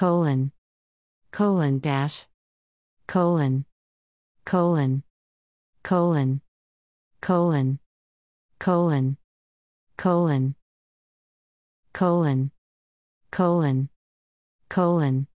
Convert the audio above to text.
colon colon dash colon colon colon colon colon colon colon colon colon